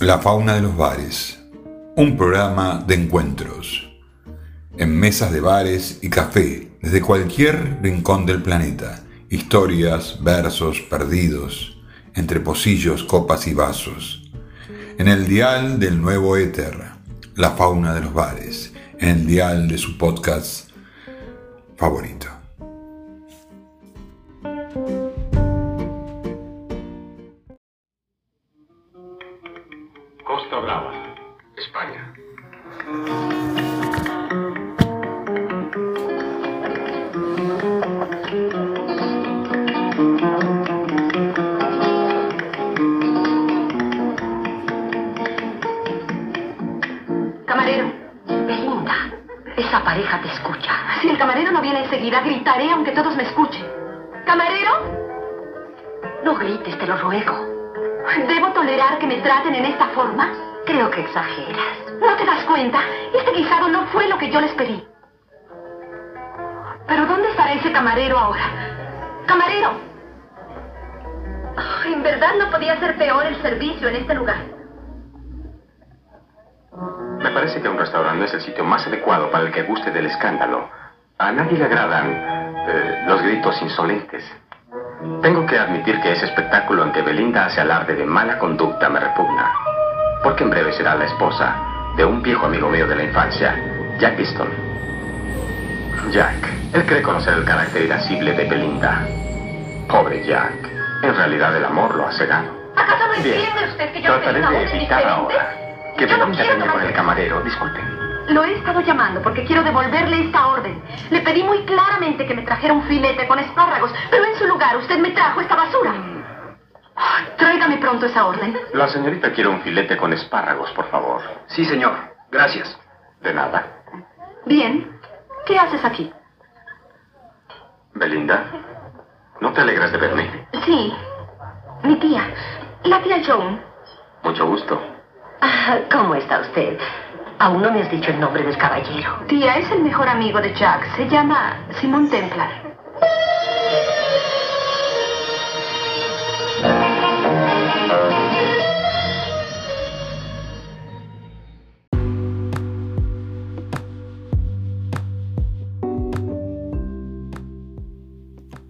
La fauna de los bares. Un programa de encuentros. En mesas de bares y café, desde cualquier rincón del planeta. Historias, versos perdidos, entre pocillos, copas y vasos. En el dial del nuevo éter. La fauna de los bares. En el dial de su podcast favorito. Enseguida, gritaré aunque todos me escuchen. ¿Camarero? No grites, te lo ruego. ¿Debo tolerar que me traten en esta forma? Creo que exageras. ¿No te das cuenta? Este guisado no fue lo que yo les pedí. ¿Pero dónde estará ese camarero ahora? ¡Camarero! Oh, en verdad no podía ser peor el servicio en este lugar. Me parece que un restaurante es el sitio más adecuado para el que guste del escándalo. A nadie le agradan eh, los gritos insolentes. Tengo que admitir que ese espectáculo en que Belinda hace alarde de mala conducta me repugna. Porque en breve será la esposa de un viejo amigo mío de la infancia, Jack Easton. Jack, él cree conocer el carácter irascible de Belinda. Pobre Jack. En realidad el amor lo ha cegado. ¿Acaso no entiende usted que yo trataré de evitar ahora que no Belinda venga con el camarero. Disculpen. Lo he estado llamando porque quiero devolverle esta orden. Le pedí muy claramente que me trajera un filete con espárragos, pero en su lugar usted me trajo esta basura. Tráigame pronto esa orden. La señorita quiere un filete con espárragos, por favor. Sí, señor. Gracias. De nada. Bien. ¿Qué haces aquí? Belinda, ¿no te alegras de verme? Sí. Mi tía. La tía Joan. Mucho gusto. Ah, ¿Cómo está usted? Aún no me has dicho el nombre del caballero. Tía es el mejor amigo de Jack. Se llama Simón Templar.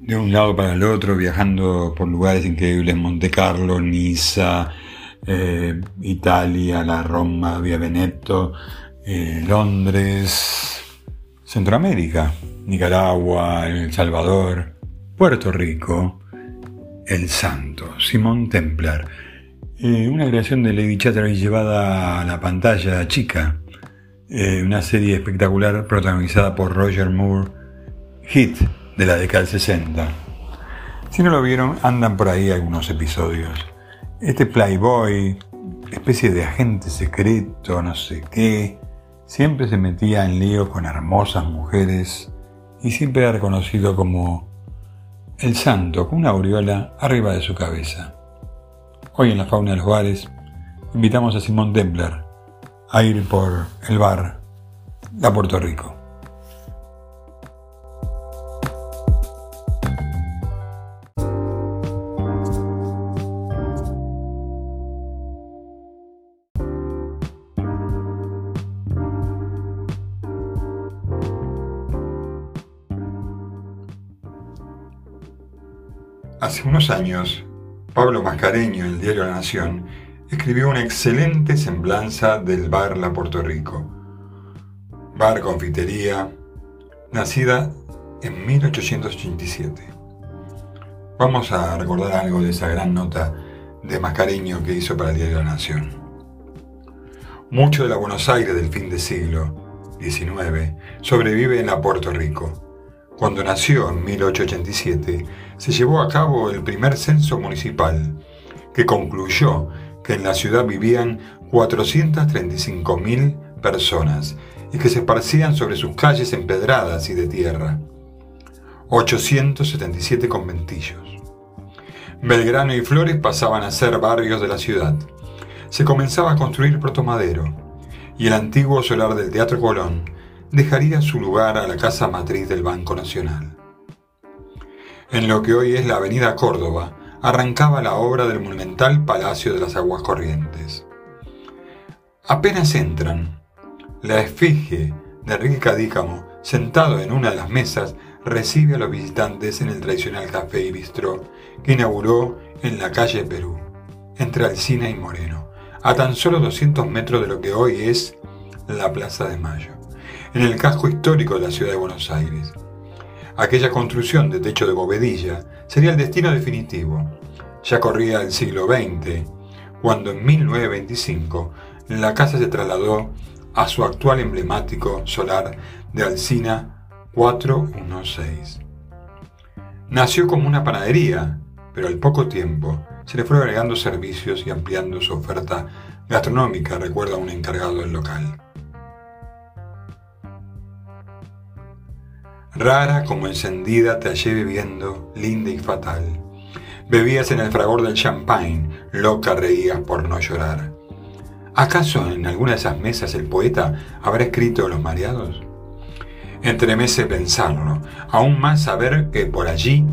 de un lado para el otro, viajando por lugares increíbles, Monte Carlo, Niza, eh, Italia, la Roma, Via Veneto, eh, Londres, Centroamérica, Nicaragua, El Salvador, Puerto Rico, El Santo, Simón Templar. Eh, una creación de Lady Chatterley llevada a la pantalla chica. Una serie espectacular protagonizada por Roger Moore, hit de la década del 60. Si no lo vieron, andan por ahí algunos episodios. Este Playboy, especie de agente secreto, no sé qué, siempre se metía en lío con hermosas mujeres y siempre era reconocido como el santo con una aureola arriba de su cabeza. Hoy en la fauna de los bares invitamos a Simón Templar a ir por el bar La Puerto Rico. Hace unos años, Pablo Mascareño, en el diario La Nación, escribió una excelente semblanza del bar La Puerto Rico. Bar confitería, nacida en 1887. Vamos a recordar algo de esa gran nota de Mascareño que hizo para el diario La Nación. Mucho de la Buenos Aires del fin de siglo XIX sobrevive en la Puerto Rico. Cuando nació en 1887, se llevó a cabo el primer censo municipal, que concluyó que en la ciudad vivían 435.000 personas y que se esparcían sobre sus calles empedradas y de tierra. 877 conventillos. Belgrano y Flores pasaban a ser barrios de la ciudad. Se comenzaba a construir Puerto Madero y el antiguo solar del Teatro Colón dejaría su lugar a la casa matriz del Banco Nacional. En lo que hoy es la Avenida Córdoba, arrancaba la obra del monumental Palacio de las Aguas Corrientes. Apenas entran, la esfinge de Enrique Cadícamo, sentado en una de las mesas, recibe a los visitantes en el tradicional café y bistró que inauguró en la calle Perú, entre Alcina y Moreno, a tan solo 200 metros de lo que hoy es la Plaza de Mayo, en el casco histórico de la ciudad de Buenos Aires. Aquella construcción de techo de bovedilla sería el destino definitivo. Ya corría el siglo XX, cuando en 1925 la casa se trasladó a su actual emblemático solar de Alcina 416. Nació como una panadería, pero al poco tiempo se le fue agregando servicios y ampliando su oferta gastronómica, recuerda un encargado del local. Rara como encendida te hallé bebiendo, linda y fatal. Bebías en el fragor del champagne, loca reías por no llorar. ¿Acaso en alguna de esas mesas el poeta habrá escrito Los mareados? Entremece pensarlo, aún más saber que por allí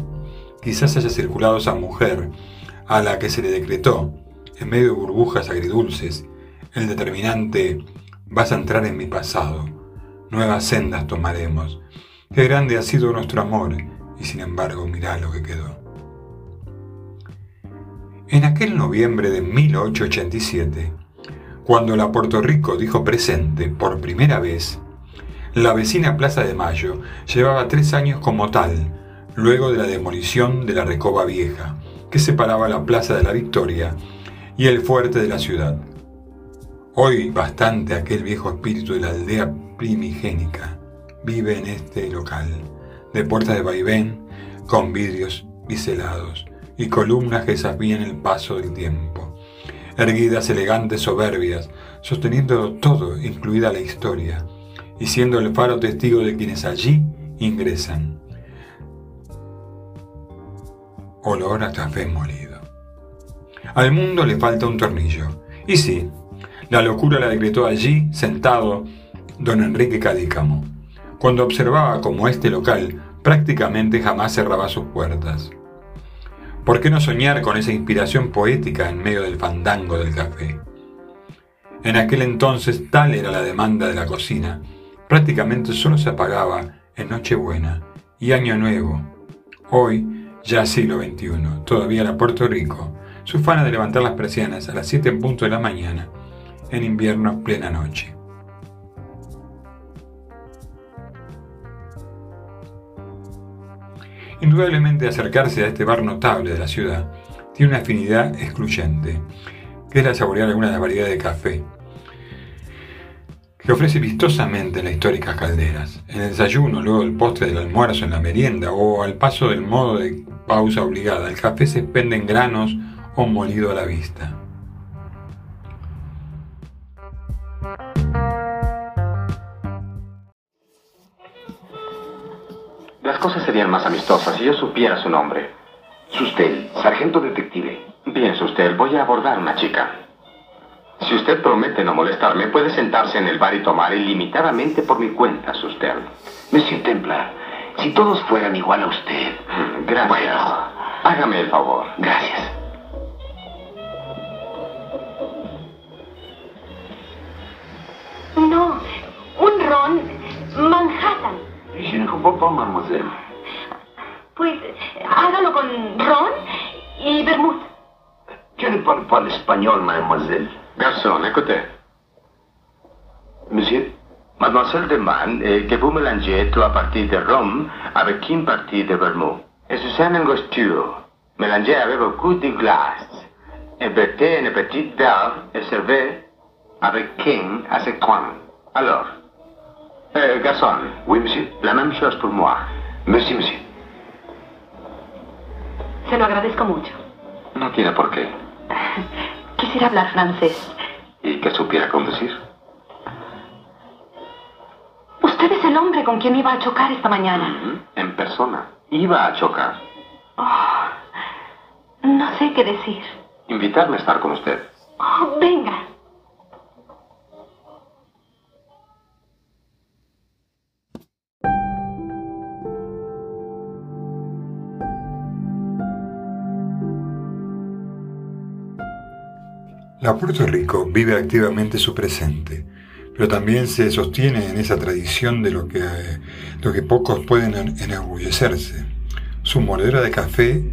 quizás haya circulado esa mujer a la que se le decretó, en medio de burbujas agridulces, el determinante vas a entrar en mi pasado, nuevas sendas tomaremos. Qué grande ha sido nuestro amor, y sin embargo mirá lo que quedó. En aquel noviembre de 1887, cuando la Puerto Rico dijo presente por primera vez, la vecina Plaza de Mayo llevaba tres años como tal, luego de la demolición de la Recoba Vieja, que separaba la Plaza de la Victoria y el fuerte de la ciudad. Hoy bastante aquel viejo espíritu de la aldea primigénica vive en este local, de puertas de vaivén, con vidrios biselados y columnas que desafían el paso del tiempo erguidas elegantes soberbias, sosteniendo todo, incluida la historia, y siendo el faro testigo de quienes allí ingresan. Olor a café molido. Al mundo le falta un tornillo. Y sí, la locura la decretó allí, sentado, don Enrique Cadícamo, cuando observaba como este local prácticamente jamás cerraba sus puertas. ¿Por qué no soñar con esa inspiración poética en medio del fandango del café? En aquel entonces tal era la demanda de la cocina, prácticamente solo se apagaba en Nochebuena y Año Nuevo. Hoy, ya siglo XXI, todavía la Puerto Rico, su fana de levantar las persianas a las 7 en punto de la mañana, en invierno plena noche. Indudablemente acercarse a este bar notable de la ciudad tiene una afinidad excluyente, que es la saborear alguna de las variedades de café, que ofrece vistosamente en las históricas calderas, en el desayuno, luego del postre del almuerzo, en la merienda o al paso del modo de pausa obligada. El café se expende en granos o molido a la vista. Las cosas serían más amistosas si yo supiera su nombre. Sustel, sargento detective. Bien, Sustel, voy a abordar una chica. Si usted promete no molestarme, puede sentarse en el bar y tomar ilimitadamente por mi cuenta, Sustel. Monsieur Templar, si todos fueran igual a usted. Mm, gracias. Bueno. Hágame el favor. Gracias. Pas, mademoiselle. Pues hágalo con ron y vermouth. Je ne parle pas l'espagnol, mademoiselle. Garçon, écoutez. Monsieur, Mademoiselle demande eh, que vous mélangez trois parties de rhum avec une partie de vermouth. Et une angosture. Mélangez avec beaucoup de glace. Et vertez une petite verre et servez avec king à ce coin. Alors, euh, garçon, oui, monsieur. la même chose pour moi. Merci, monsieur. Se lo agradezco mucho. No tiene por qué. Quisiera hablar francés. ¿Y que supiera conducir? Usted es el hombre con quien iba a chocar esta mañana. En persona. Iba a chocar. Oh, no sé qué decir. Invitarme a estar con usted. Oh, venga. Puerto Rico vive activamente su presente, pero también se sostiene en esa tradición de lo que, lo que pocos pueden enorgullecerse. Su moledora de café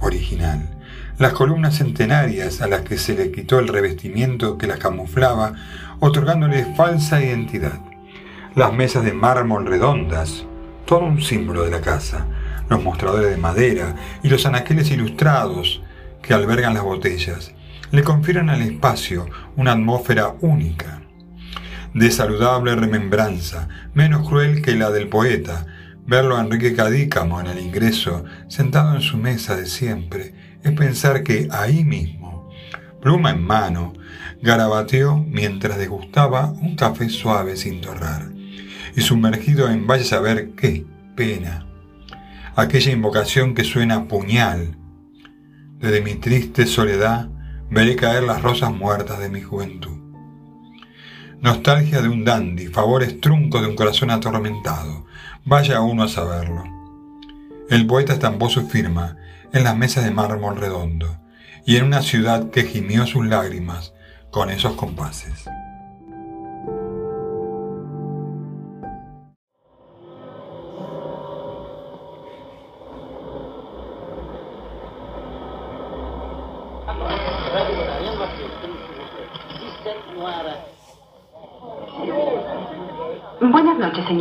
original, las columnas centenarias a las que se le quitó el revestimiento que las camuflaba, otorgándole falsa identidad, las mesas de mármol redondas, todo un símbolo de la casa, los mostradores de madera y los anaqueles ilustrados que albergan las botellas, le confieren al espacio una atmósfera única, de saludable remembranza, menos cruel que la del poeta, verlo a Enrique Cadícamo en el ingreso, sentado en su mesa de siempre, es pensar que ahí mismo, pluma en mano, garabateó mientras degustaba un café suave sin torrar, y sumergido en vaya a saber qué pena, aquella invocación que suena puñal, desde mi triste soledad veré caer las rosas muertas de mi juventud. Nostalgia de un dandy, favores truncos de un corazón atormentado. Vaya uno a saberlo. El poeta estampó su firma en las mesas de mármol redondo y en una ciudad que gimió sus lágrimas con esos compases.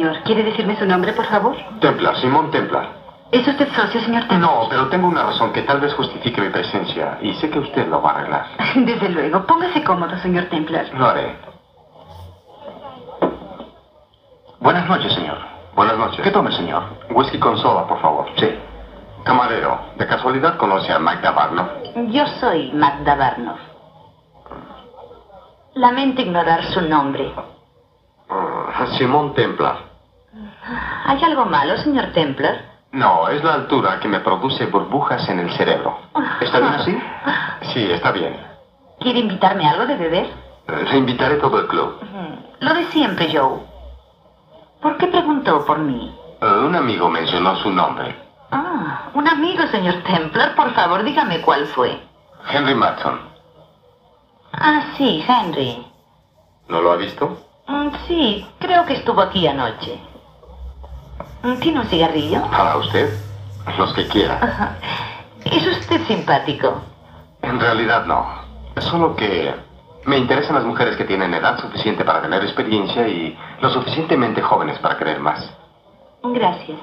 Señor. ¿Quiere decirme su nombre, por favor? Templar, Simón Templar. ¿Es usted socio, señor Templar? No, pero tengo una razón que tal vez justifique mi presencia y sé que usted lo va a arreglar. Desde luego. Póngase cómodo, señor Templar. Lo haré. Buenas noches, señor. Buenas noches. ¿Qué tome, señor? Whisky con soda, por favor. Sí. Camarero, ¿de casualidad conoce a Magda Barnoff? Yo soy Magda Barnoff. Lamento ignorar su nombre. Ah, Simón Templar. ¿Hay algo malo, señor Templar? No, es la altura que me produce burbujas en el cerebro. ¿Está bien así? Sí, está bien. ¿Quiere invitarme a algo de beber? Eh, Le invitaré todo el club. Lo de siempre, Joe. ¿Por qué preguntó por mí? Eh, Un amigo mencionó su nombre. Ah, un amigo, señor Templar. Por favor, dígame cuál fue. Henry Matson. Ah, sí, Henry. ¿No lo ha visto? Mm, Sí, creo que estuvo aquí anoche. ¿Tiene un cigarrillo? Para usted. Los que quiera. Es usted simpático. En realidad no. Solo que me interesan las mujeres que tienen edad suficiente para tener experiencia y lo suficientemente jóvenes para querer más. Gracias.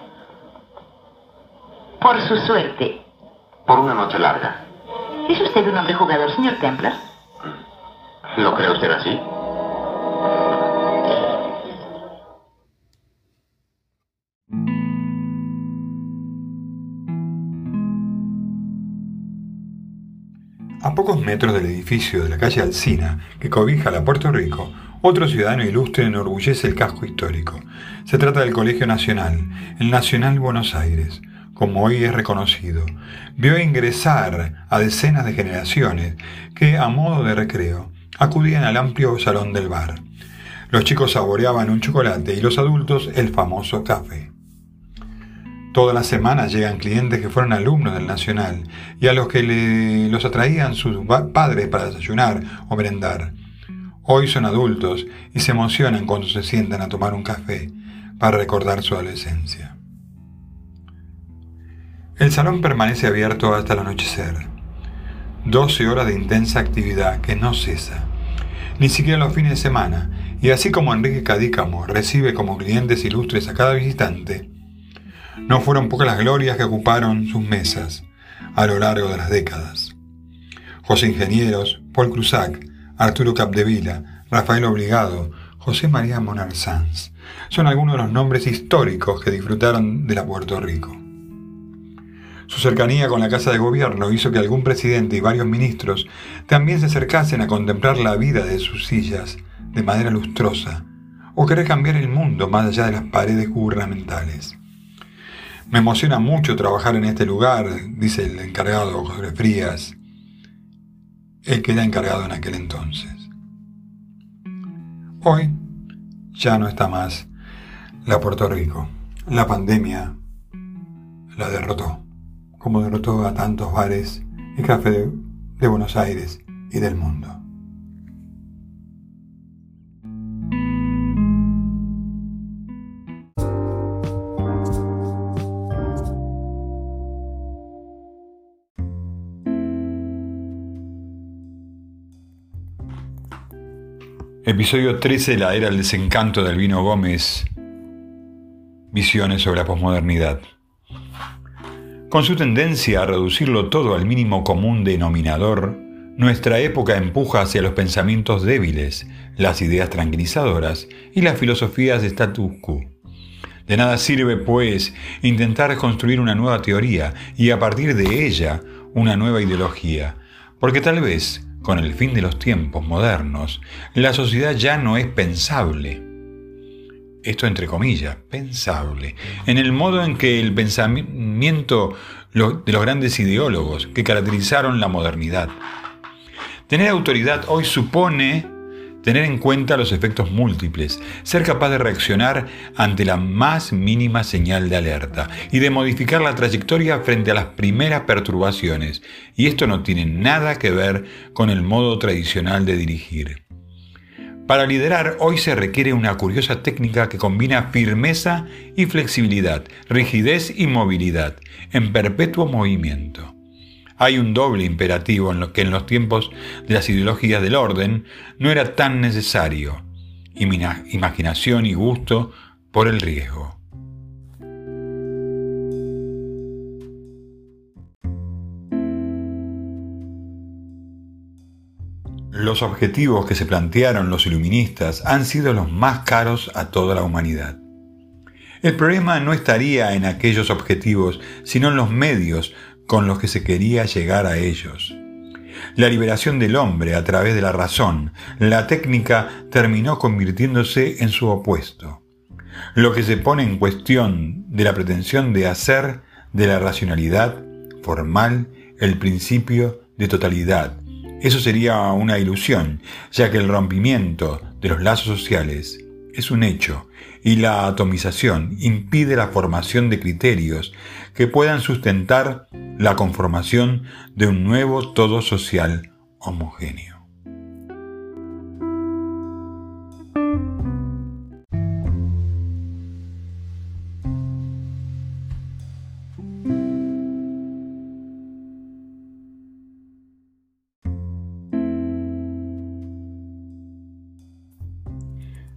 Por su suerte. Por una noche larga. ¿Es usted un hombre jugador, señor Templar? ¿Lo cree usted así? Pocos metros del edificio de la calle Alsina, que cobija la Puerto Rico, otro ciudadano ilustre enorgullece el casco histórico. Se trata del Colegio Nacional, el Nacional Buenos Aires, como hoy es reconocido. Vio ingresar a decenas de generaciones que, a modo de recreo, acudían al amplio salón del bar. Los chicos saboreaban un chocolate y los adultos el famoso café. Todas las semanas llegan clientes que fueron alumnos del Nacional y a los que le- los atraían sus padres para desayunar o merendar. Hoy son adultos y se emocionan cuando se sientan a tomar un café para recordar su adolescencia. El salón permanece abierto hasta el anochecer. 12 horas de intensa actividad que no cesa, ni siquiera los fines de semana, y así como Enrique Cadícamo recibe como clientes ilustres a cada visitante, no fueron pocas las glorias que ocuparon sus mesas a lo largo de las décadas. José Ingenieros, Paul Cruzac, Arturo Capdevila, Rafael Obligado, José María Monar Sanz son algunos de los nombres históricos que disfrutaron de la Puerto Rico. Su cercanía con la Casa de Gobierno hizo que algún presidente y varios ministros también se acercasen a contemplar la vida de sus sillas de manera lustrosa o querer cambiar el mundo más allá de las paredes gubernamentales. Me emociona mucho trabajar en este lugar, dice el encargado José Frías, el que era encargado en aquel entonces. Hoy ya no está más la Puerto Rico. La pandemia la derrotó, como derrotó a tantos bares y cafés de, de Buenos Aires y del mundo. Episodio 13 La Era del Desencanto de Albino Gómez. Visiones sobre la posmodernidad. Con su tendencia a reducirlo todo al mínimo común denominador, nuestra época empuja hacia los pensamientos débiles, las ideas tranquilizadoras y las filosofías de status quo. De nada sirve, pues, intentar construir una nueva teoría y a partir de ella una nueva ideología, porque tal vez, con el fin de los tiempos modernos, la sociedad ya no es pensable. Esto entre comillas, pensable, en el modo en que el pensamiento de los grandes ideólogos que caracterizaron la modernidad. Tener autoridad hoy supone tener en cuenta los efectos múltiples, ser capaz de reaccionar ante la más mínima señal de alerta y de modificar la trayectoria frente a las primeras perturbaciones. Y esto no tiene nada que ver con el modo tradicional de dirigir. Para liderar hoy se requiere una curiosa técnica que combina firmeza y flexibilidad, rigidez y movilidad, en perpetuo movimiento. Hay un doble imperativo en lo que en los tiempos de las ideologías del orden no era tan necesario. Imaginación y gusto por el riesgo. Los objetivos que se plantearon los iluministas han sido los más caros a toda la humanidad. El problema no estaría en aquellos objetivos, sino en los medios con los que se quería llegar a ellos. La liberación del hombre a través de la razón, la técnica terminó convirtiéndose en su opuesto. Lo que se pone en cuestión de la pretensión de hacer de la racionalidad formal el principio de totalidad. Eso sería una ilusión, ya que el rompimiento de los lazos sociales es un hecho y la atomización impide la formación de criterios que puedan sustentar la conformación de un nuevo todo social homogéneo.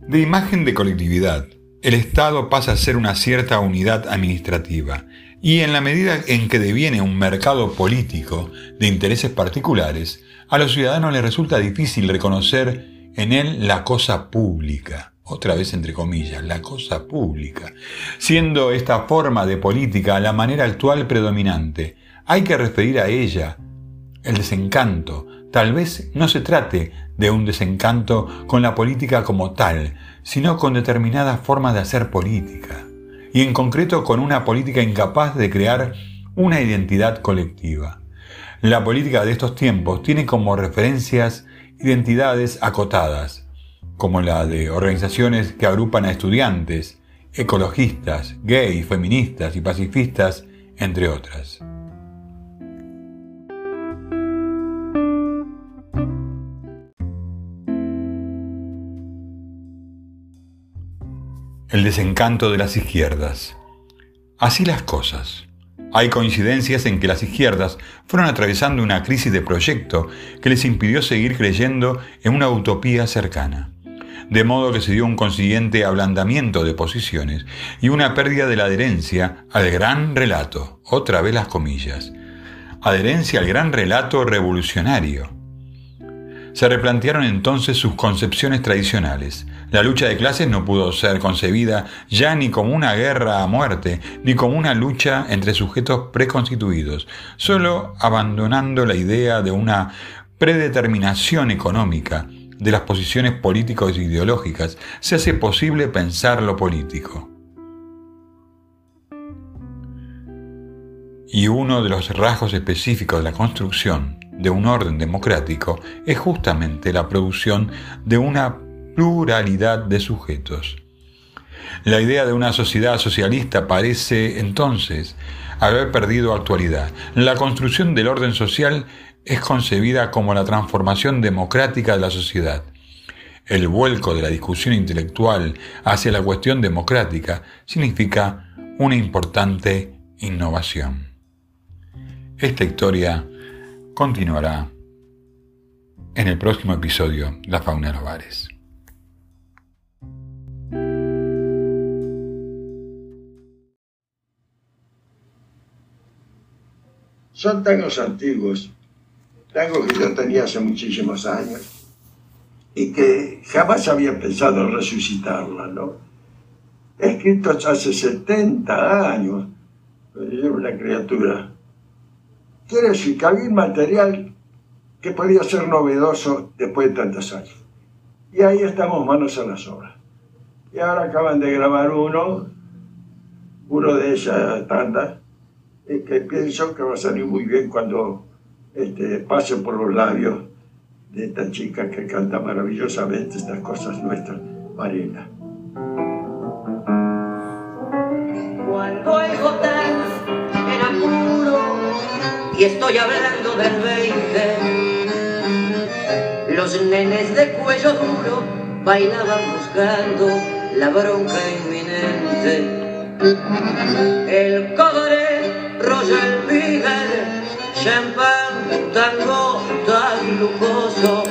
De imagen de colectividad, el Estado pasa a ser una cierta unidad administrativa y en la medida en que deviene un mercado político de intereses particulares, a los ciudadanos les resulta difícil reconocer en él la cosa pública, otra vez entre comillas, la cosa pública, siendo esta forma de política la manera actual predominante. Hay que referir a ella el desencanto. Tal vez no se trate de un desencanto con la política como tal, sino con determinadas formas de hacer política y en concreto con una política incapaz de crear una identidad colectiva. La política de estos tiempos tiene como referencias identidades acotadas, como la de organizaciones que agrupan a estudiantes, ecologistas, gays, feministas y pacifistas, entre otras. El desencanto de las izquierdas. Así las cosas. Hay coincidencias en que las izquierdas fueron atravesando una crisis de proyecto que les impidió seguir creyendo en una utopía cercana. De modo que se dio un consiguiente ablandamiento de posiciones y una pérdida de la adherencia al gran relato, otra vez las comillas, adherencia al gran relato revolucionario. Se replantearon entonces sus concepciones tradicionales, la lucha de clases no pudo ser concebida ya ni como una guerra a muerte, ni como una lucha entre sujetos preconstituidos, solo abandonando la idea de una predeterminación económica de las posiciones políticas e ideológicas, se hace posible pensar lo político. Y uno de los rasgos específicos de la construcción de un orden democrático es justamente la producción de una pluralidad de sujetos. La idea de una sociedad socialista parece entonces haber perdido actualidad. La construcción del orden social es concebida como la transformación democrática de la sociedad. El vuelco de la discusión intelectual hacia la cuestión democrática significa una importante innovación. Esta historia continuará en el próximo episodio La fauna de los. Son tangos antiguos, tangos que yo tenía hace muchísimos años y que jamás había pensado resucitarla, ¿no? Escritos hace 70 años, yo una criatura Quiere decir que había un material que podía ser novedoso después de tantos años. Y ahí estamos manos a las obras. Y ahora acaban de grabar uno, uno de esas tantas, que pienso que va a salir muy bien cuando este, pase por los labios de esta chica que canta maravillosamente estas cosas nuestras, Marina. Y estoy hablando del 20, los nenes de cuello duro bailaban buscando la bronca inminente. El cobre, Roger Miguel, champán, tango tan lujoso,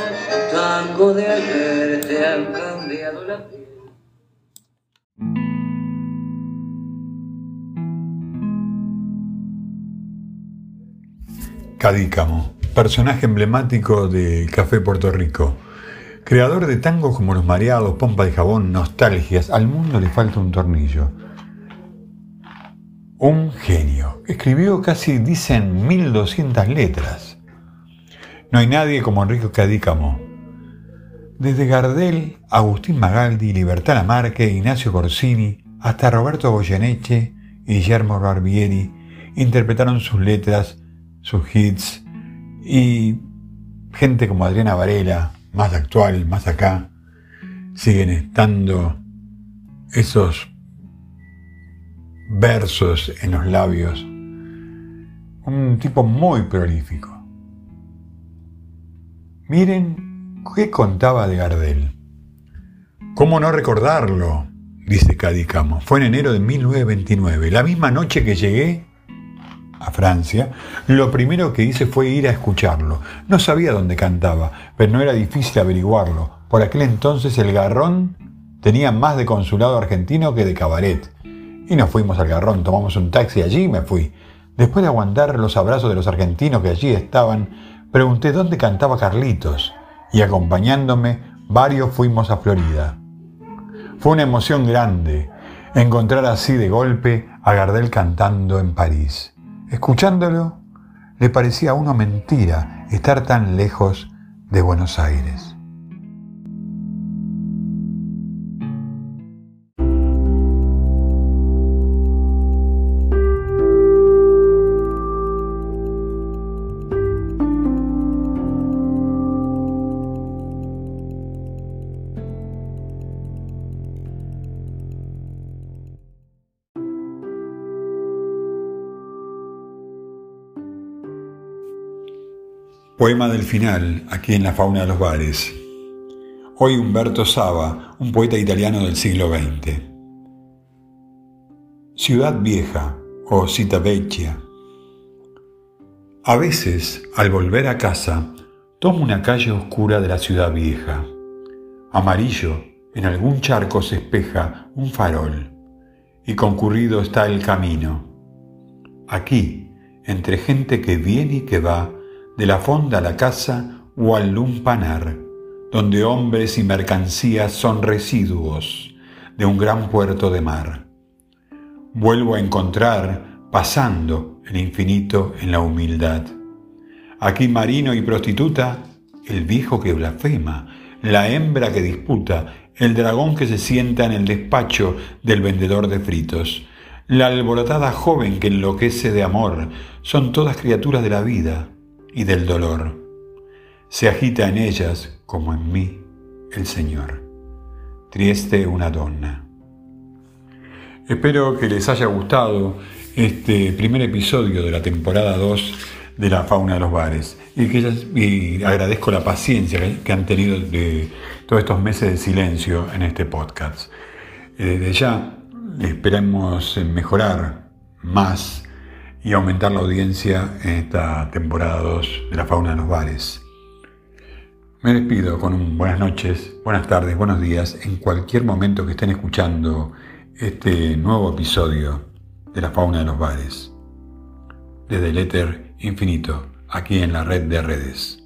tango de ayer te han cambiado la piel. Cadícamo, personaje emblemático del Café Puerto Rico. Creador de tangos como Los Mareados, Pompa de Jabón, Nostalgias, al mundo le falta un tornillo. Un genio. Escribió casi, dicen, 1200 letras. No hay nadie como Enrique Cadícamo. Desde Gardel, Agustín Magaldi, Libertad Lamarque, Ignacio Corsini, hasta Roberto Goyeneche y Guillermo Barbieri interpretaron sus letras sus hits y gente como Adriana Varela, más actual, más acá, siguen estando esos versos en los labios. Un tipo muy prolífico. Miren qué contaba de Gardel. ¿Cómo no recordarlo? Dice Cadicamo. Fue en enero de 1929, la misma noche que llegué a Francia, lo primero que hice fue ir a escucharlo. No sabía dónde cantaba, pero no era difícil averiguarlo. Por aquel entonces el Garrón tenía más de consulado argentino que de cabaret. Y nos fuimos al Garrón, tomamos un taxi y allí me fui. Después de aguantar los abrazos de los argentinos que allí estaban, pregunté dónde cantaba Carlitos y acompañándome varios fuimos a Florida. Fue una emoción grande encontrar así de golpe a Gardel cantando en París. Escuchándolo, le parecía a uno mentira estar tan lejos de Buenos Aires. Poema del final, aquí en la fauna de los bares. Hoy Humberto Saba, un poeta italiano del siglo XX. Ciudad Vieja o Cita Vecchia. A veces, al volver a casa, tomo una calle oscura de la ciudad vieja. Amarillo, en algún charco se espeja un farol, y concurrido está el camino. Aquí, entre gente que viene y que va, de la fonda a la casa o al lumpanar, donde hombres y mercancías son residuos de un gran puerto de mar. Vuelvo a encontrar, pasando el infinito en la humildad. Aquí marino y prostituta, el viejo que blasfema, la hembra que disputa, el dragón que se sienta en el despacho del vendedor de fritos, la alborotada joven que enloquece de amor, son todas criaturas de la vida, y del dolor. Se agita en ellas, como en mí, el Señor. Trieste una donna. Espero que les haya gustado este primer episodio de la temporada 2 de la fauna de los bares y, que agradezco la paciencia que han tenido de todos estos meses de silencio en este podcast. Eh, desde ya esperamos mejorar más y aumentar la audiencia en esta temporada 2 de la fauna de los bares. Me despido con buenas noches, buenas tardes, buenos días en cualquier momento que estén escuchando este nuevo episodio de la fauna de los bares. Desde el éter infinito, aquí en la red de redes.